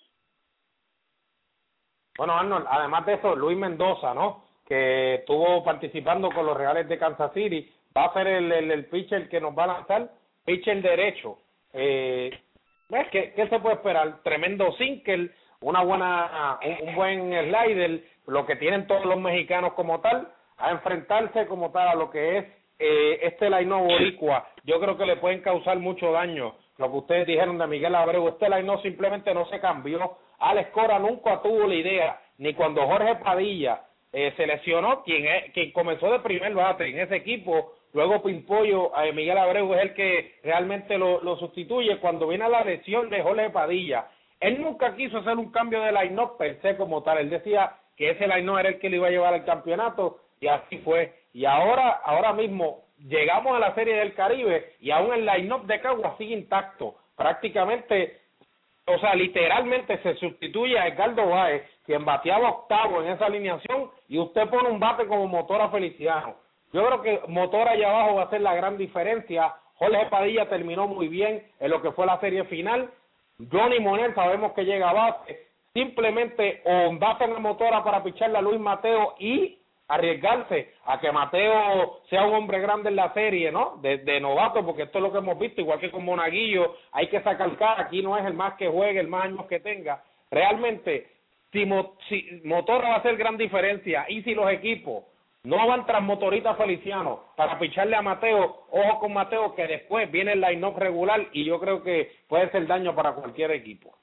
Bueno, Arnold, además de eso, Luis Mendoza, ¿no? Que estuvo participando con los Reales de Kansas City, va a ser el, el pitcher que nos va a lanzar, pitcher derecho. Eh, ¿Qué, ¿Qué se puede esperar? Tremendo single, una buena, un, buen slider, lo que tienen todos los mexicanos como tal, a enfrentarse como tal a lo que es eh, este line boricua. Yo creo que le pueden causar mucho daño. Lo que ustedes dijeron de Miguel Abreu, este line simplemente no se cambió. Alex Cora nunca tuvo la idea, ni cuando Jorge Padilla eh, se lesionó, quien, quien comenzó de primer bate en ese equipo, Luego Pimpollo, eh, Miguel Abreu es el que realmente lo, sustituye cuando viene a la lesión de Jorge Padilla. Él nunca quiso hacer un cambio de line-up per se como tal. Él decía que ese line-up era el que le iba a llevar al campeonato y así fue. Y ahora, ahora mismo llegamos a la Serie del Caribe y aún el line-up de Cagua sigue intacto. Prácticamente, o sea, literalmente se sustituye a Edgardo Báez, quien bateaba octavo en esa alineación, y usted pone un bate como motor a Feliciano. Yo creo que motor allá abajo va a ser la gran diferencia. Jorge Padilla terminó muy bien en lo que fue la serie final. Johnny Monel sabemos que llega a base. Simplemente o basen a motora para picharle a Luis Mateo y arriesgarse a que Mateo sea un hombre grande en la serie, ¿no? De, de novato, porque esto es lo que hemos visto, igual que con Monaguillo, hay que sacar cara, aquí no es el más que juegue, el más años que tenga. Realmente, si, mo, si Motora va a hacer gran diferencia y si los equipos no van tras motorita Feliciano para picharle a Mateo, ojo con Mateo que después viene el line-up regular y yo creo que puede ser daño para cualquier equipo.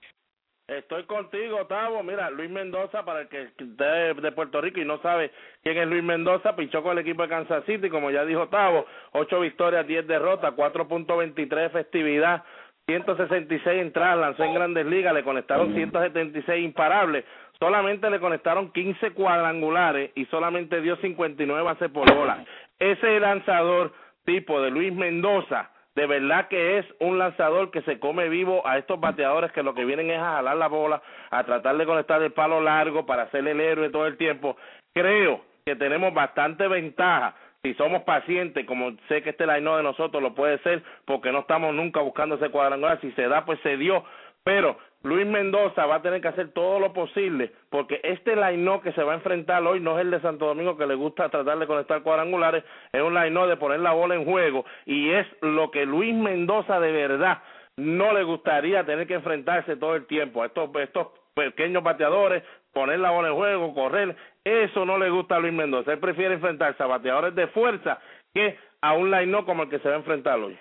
Estoy contigo, Tavo. Mira, Luis Mendoza, para el que esté de Puerto Rico y no sabe quién es Luis Mendoza, pichó con el equipo de Kansas City, como ya dijo Tavo, ocho victorias, diez derrotas, 4.23 efectividad, 166 entradas, lanzó en grandes ligas, le conectaron 176 imparables, solamente le conectaron 15 cuadrangulares y solamente dio 59 bases por bola. Ese lanzador tipo de Luis Mendoza, de verdad que es un lanzador que se come vivo a estos bateadores que lo que vienen es a jalar la bola, a tratar de conectar el palo largo para ser el héroe todo el tiempo. Creo que tenemos bastante ventaja si somos pacientes, como sé que este line de nosotros lo puede ser, porque no estamos nunca buscando ese cuadrangular, si se da, pues se dio, pero Luis Mendoza va a tener que hacer todo lo posible porque este line que se va a enfrentar hoy no es el de Santo Domingo que le gusta tratar de conectar cuadrangulares, es un line de poner la bola en juego y es lo que Luis Mendoza de verdad no le gustaría tener que enfrentarse todo el tiempo a estos, estos pequeños bateadores, poner la bola en juego, correr, eso no le gusta a Luis Mendoza, él prefiere enfrentarse a bateadores de fuerza que a un line como el que se va a enfrentar hoy.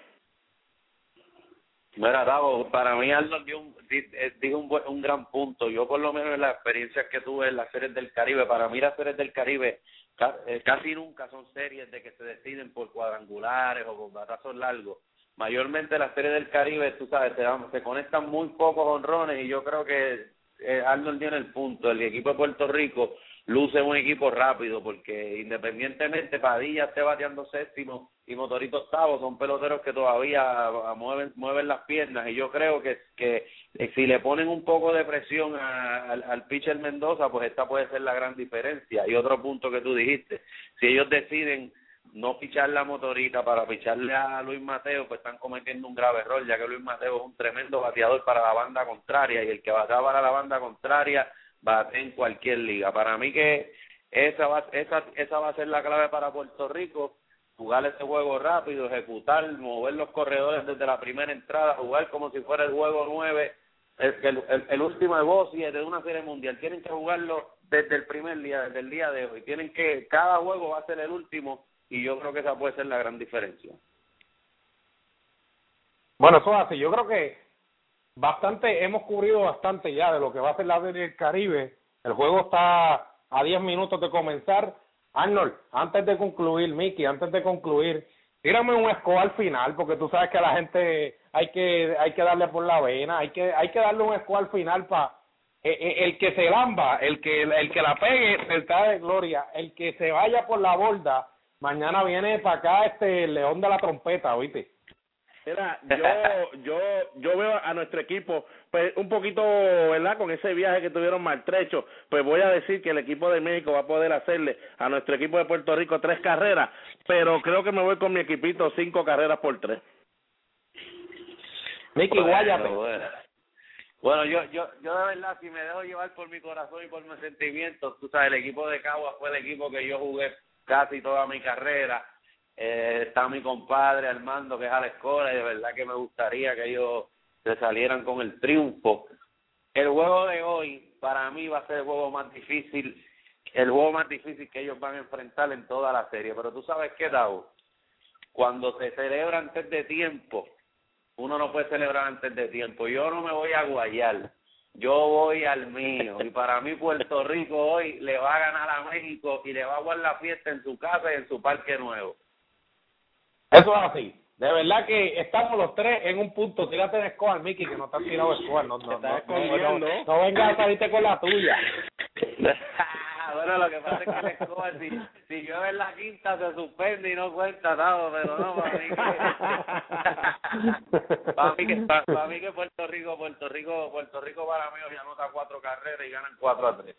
Mira, Davo, para mí Arnold dio un, eh, dijo un, un gran punto. Yo por lo menos en las experiencias que tuve en las series del Caribe, para mí las series del Caribe eh, casi nunca son series de que se deciden por cuadrangulares o por batazos largos. Mayormente las series del Caribe, tú sabes, se, se conectan muy pocos honrones y yo creo que eh, Arnold tiene el punto. El equipo de Puerto Rico luce un equipo rápido porque independientemente Padilla esté bateando séptimo y Motorito octavo son peloteros que todavía mueven mueven las piernas y yo creo que que si le ponen un poco de presión a, al, al pitcher Mendoza pues esta puede ser la gran diferencia y otro punto que tú dijiste si ellos deciden no pichar la motorita para picharle a Luis Mateo, pues están cometiendo un grave error, ya que Luis Mateo es un tremendo bateador para la banda contraria y el que batea para la banda contraria bate en cualquier liga. Para mí que esa va, esa, esa va a ser la clave para Puerto Rico, jugar ese juego rápido, ejecutar, mover los corredores desde la primera entrada, jugar como si fuera el juego nueve, el, el, el último de y de una serie mundial. Tienen que jugarlo desde el primer día, desde el día de hoy. Tienen que, cada juego va a ser el último y yo creo que esa puede ser la gran diferencia. Bueno, eso hace. Yo creo que bastante, hemos cubrido bastante ya de lo que va a ser la del Caribe. El juego está a 10 minutos de comenzar. Arnold, antes de concluir, Mickey, antes de concluir, tírame un score al final, porque tú sabes que a la gente hay que hay que darle por la vena, hay que hay que darle un score al final para eh, eh, el que se lamba, el que el que la pegue, de gloria, el que se vaya por la borda, mañana viene para acá este león de la trompeta, ¿oíste? Mira, yo, yo, yo veo a nuestro equipo pues un poquito, ¿verdad? Con ese viaje que tuvieron maltrecho, pues voy a decir que el equipo de México va a poder hacerle a nuestro equipo de Puerto Rico tres carreras, pero creo que me voy con mi equipito cinco carreras por tres. Mickey, guáyate. Bueno, yo, yo, yo de verdad, si me dejo llevar por mi corazón y por mis sentimientos, tú sabes, el equipo de Caguas fue el equipo que yo jugué casi toda mi carrera. Eh, está mi compadre Armando, que es a la escuela, y de verdad que me gustaría que ellos se salieran con el triunfo. El juego de hoy, para mí, va a ser el juego más difícil, el juego más difícil que ellos van a enfrentar en toda la serie. Pero tú sabes qué, Dau, cuando se celebra antes de tiempo, uno no puede celebrar antes de tiempo. Yo no me voy a guayar, yo voy al mío. Y para mí Puerto Rico hoy le va a ganar a México y le va a guardar la fiesta en su casa y en su parque nuevo. Eso es así. De verdad que estamos los tres en un punto. Tírate de escoba, Mickey, que no te has tirado escoba. No, no, no, no, no, no vengas a salirte con la tuya. bueno, lo que pasa es que la escoba, si, si llueve en la quinta, se suspende y no cuenta nada, pero no, para mí que, para mí que, para, mí que Puerto Rico, Puerto Rico, Puerto Rico para mí hoy anota cuatro carreras y ganan cuatro a tres.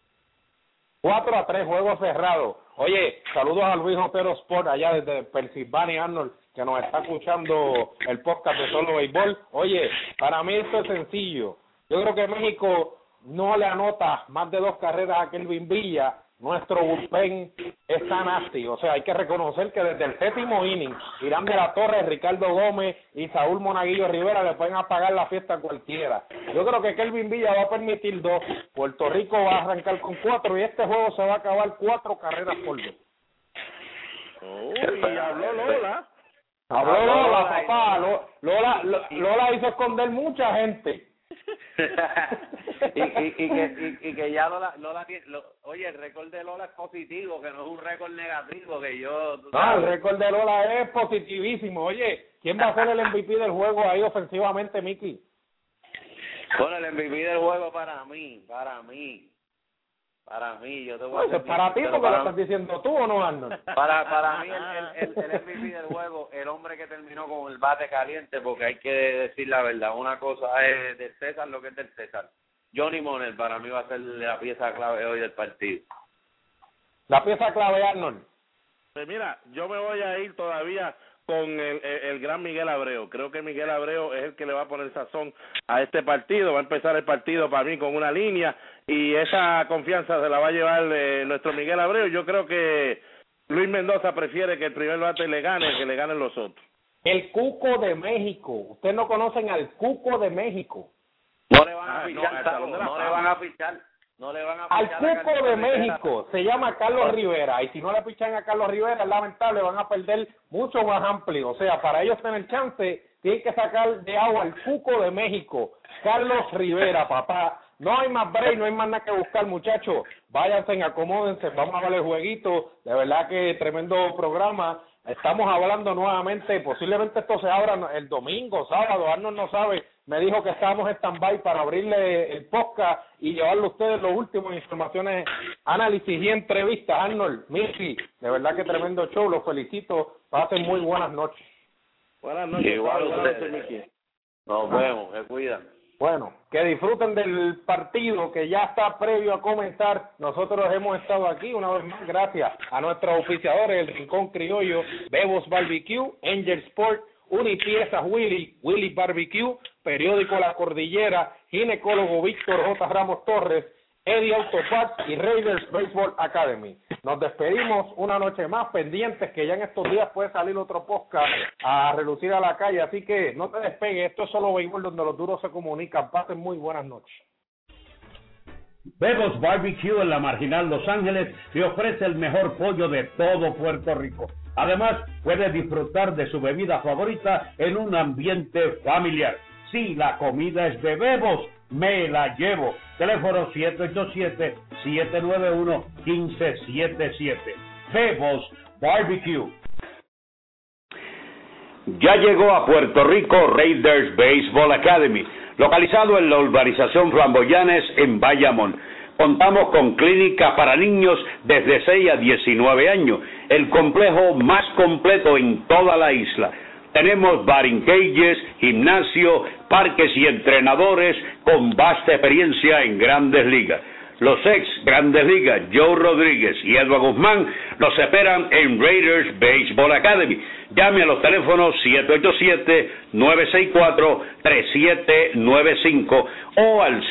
4 a 3, juego cerrado. Oye, saludos a Luis Otero Sport allá desde Pennsylvania, Arnold, que nos está escuchando el podcast de Solo Béisbol. Oye, para mí esto es sencillo. Yo creo que México no le anota más de dos carreras a Kelvin Villa nuestro bullpen está nasty. O sea, hay que reconocer que desde el séptimo inning, Irán de la Torre, Ricardo Gómez y Saúl Monaguillo Rivera le pueden apagar la fiesta a cualquiera. Yo creo que Kelvin Villa va a permitir dos. Puerto Rico va a arrancar con cuatro y este juego se va a acabar cuatro carreras por dos. Oh, y habló Lola. Habló Lola, papá. Lola, Lola hizo esconder mucha gente. y, y, y, que, y, que ya Lola, Lola lo, oye, el récord de Lola es positivo, que no es un récord negativo, que yo... No, el récord de Lola es positivísimo. Oye, ¿quién va a ser el MVP del juego ahí ofensivamente, Miki? Bueno, el MVP del juego para mí, para mí, para mí, yo te voy a decir, para ti, porque lo estás diciendo tú o no, Arnold. Para, para mí, el, el, el, MVP del juego, el hombre que terminó con el bate caliente, porque hay que decir la verdad. Una cosa es del César, lo que es del César. Johnny Monel, para mí, va a ser la pieza clave hoy del partido. La pieza clave, Arnold. Pues mira, yo me voy a ir todavía con el, el, gran Miguel Abreu. Creo que Miguel Abreu es el que le va a poner sazón a este partido. Va a empezar el partido para mí con una línea y esa confianza se la va a llevar eh, nuestro Miguel Abreu. Yo creo que Luis Mendoza prefiere que el primer bate le gane que le ganen los otros. El Cuco de México. Ustedes no conocen al Cuco de México. No le van a fichar, ah, no, le van a fichar. No le van a Al Cuco de México se llama Carlos Rivera y si no le pichan a Carlos Rivera es lamentable, van a perder mucho más amplio. O sea, para ellos tener chance tienen que sacar de agua al Cuco de México, Carlos Rivera, papá. No hay más break, no hay más nada que buscar, muchachos. Váyanse, acomódense, vamos a ver el jueguito. De verdad que tremendo programa. Estamos hablando nuevamente, posiblemente esto se abra el domingo, sábado, Arnold no sabe me dijo que estábamos en stand-by para abrirle el podcast y llevarle a ustedes los últimos informaciones, análisis y entrevistas. Arnold, Missy, de verdad que tremendo show, los felicito, pasen muy buenas noches. Buenas noches, igual ustedes. Nos vemos, se cuidan. Bueno, que disfruten del partido que ya está previo a comenzar. Nosotros hemos estado aquí una vez más gracias a nuestros oficiadores, el Rincón Criollo, Bebos Barbecue, Angel Sport, Unipiezas Willy, Willy Barbecue, Periódico La Cordillera, Ginecólogo Víctor J. Ramos Torres, Eddie Autopack y Raiders Baseball Academy. Nos despedimos una noche más, pendientes que ya en estos días puede salir otro podcast a relucir a la calle, así que no te despegues, esto es solo béisbol donde los duros se comunican. Pasen muy buenas noches. Bebos Barbecue en la Marginal Los Ángeles te ofrece el mejor pollo de todo Puerto Rico. Además, puede disfrutar de su bebida favorita en un ambiente familiar. Si la comida es de Bebos, me la llevo. Teléfono 787-791-1577. Bebos Barbecue. Ya llegó a Puerto Rico Raiders Baseball Academy localizado en la urbanización Flamboyanes en Bayamón. Contamos con clínicas para niños desde 6 a 19 años, el complejo más completo en toda la isla. Tenemos baring cages, gimnasio, parques y entrenadores con vasta experiencia en grandes ligas. Los ex Grandes Ligas, Joe Rodríguez y Edward Guzmán, los esperan en Raiders Baseball Academy. Llame a los teléfonos 787-964-3795 o al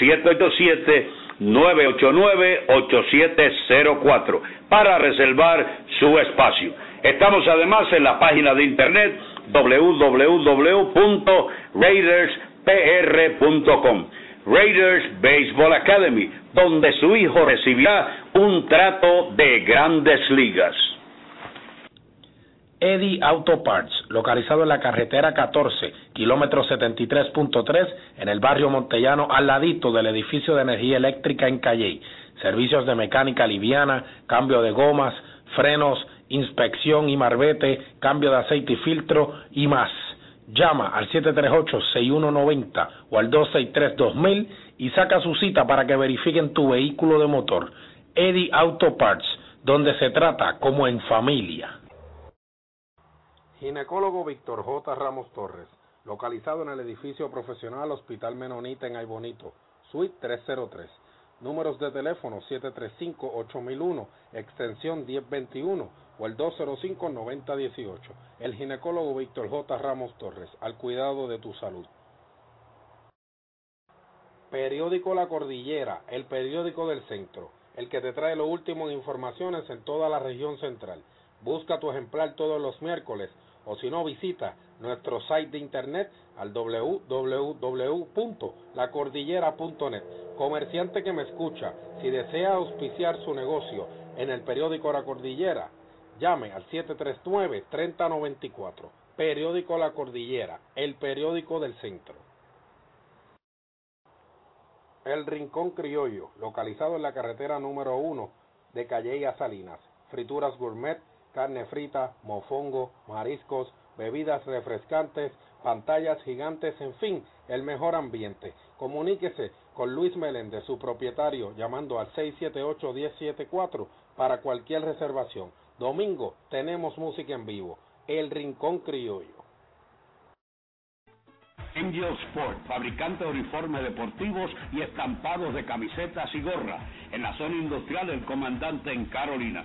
787-989-8704 para reservar su espacio. Estamos además en la página de internet www.raiderspr.com. Raiders Baseball Academy, donde su hijo recibirá un trato de grandes ligas. Eddie Auto Parts, localizado en la carretera 14, kilómetro 73.3, en el barrio Montellano, al ladito del edificio de energía eléctrica en Calley. Servicios de mecánica liviana, cambio de gomas, frenos, inspección y marbete, cambio de aceite y filtro y más. Llama al 738-6190 o al 263-2000 y saca su cita para que verifiquen tu vehículo de motor. Eddie Auto Parts, donde se trata como en familia. Ginecólogo Víctor J. Ramos Torres, localizado en el edificio profesional Hospital Menonita en Aybonito, Suite 303. Números de teléfono 735-8001, extensión 1021 o el 205-9018. El ginecólogo Víctor J. Ramos Torres, al cuidado de tu salud. Periódico La Cordillera, el periódico del centro, el que te trae lo último en informaciones en toda la región central. Busca tu ejemplar todos los miércoles o si no visita nuestro site de internet al www.lacordillera.net. Comerciante que me escucha, si desea auspiciar su negocio en el periódico La Cordillera, llame al 739-3094. Periódico La Cordillera, el periódico del centro. El Rincón Criollo, localizado en la carretera número 1 de Calle Salinas. Frituras gourmet, carne frita, mofongo, mariscos, bebidas refrescantes, pantallas gigantes, en fin, el mejor ambiente. Comuníquese con Luis Meléndez, su propietario, llamando al 678-1074 para cualquier reservación. Domingo tenemos música en vivo. El Rincón Criollo. Angel Sport, fabricante de uniformes deportivos y estampados de camisetas y gorras, en la zona industrial del comandante en Carolina.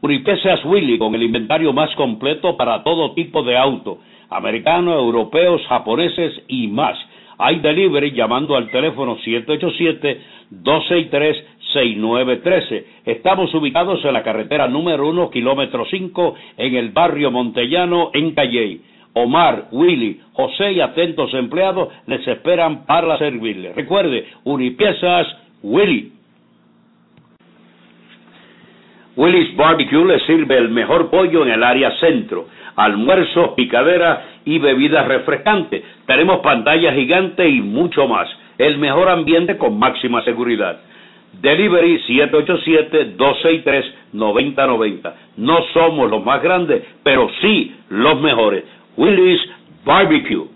Unipesas Willy con el inventario más completo para todo tipo de auto, americanos, europeos, japoneses y más. Hay delivery llamando al teléfono 787-263-6913. Estamos ubicados en la carretera número 1, kilómetro 5, en el barrio Montellano, en Calley. Omar, Willy, José y atentos empleados les esperan para servirles. Recuerde, Unipiezas Willy. Willy's Barbecue le sirve el mejor pollo en el área centro, almuerzos, picadera y bebidas refrescantes. Tenemos pantalla gigante y mucho más. El mejor ambiente con máxima seguridad. Delivery 787-263-9090. No somos los más grandes, pero sí los mejores. Willy's Barbecue.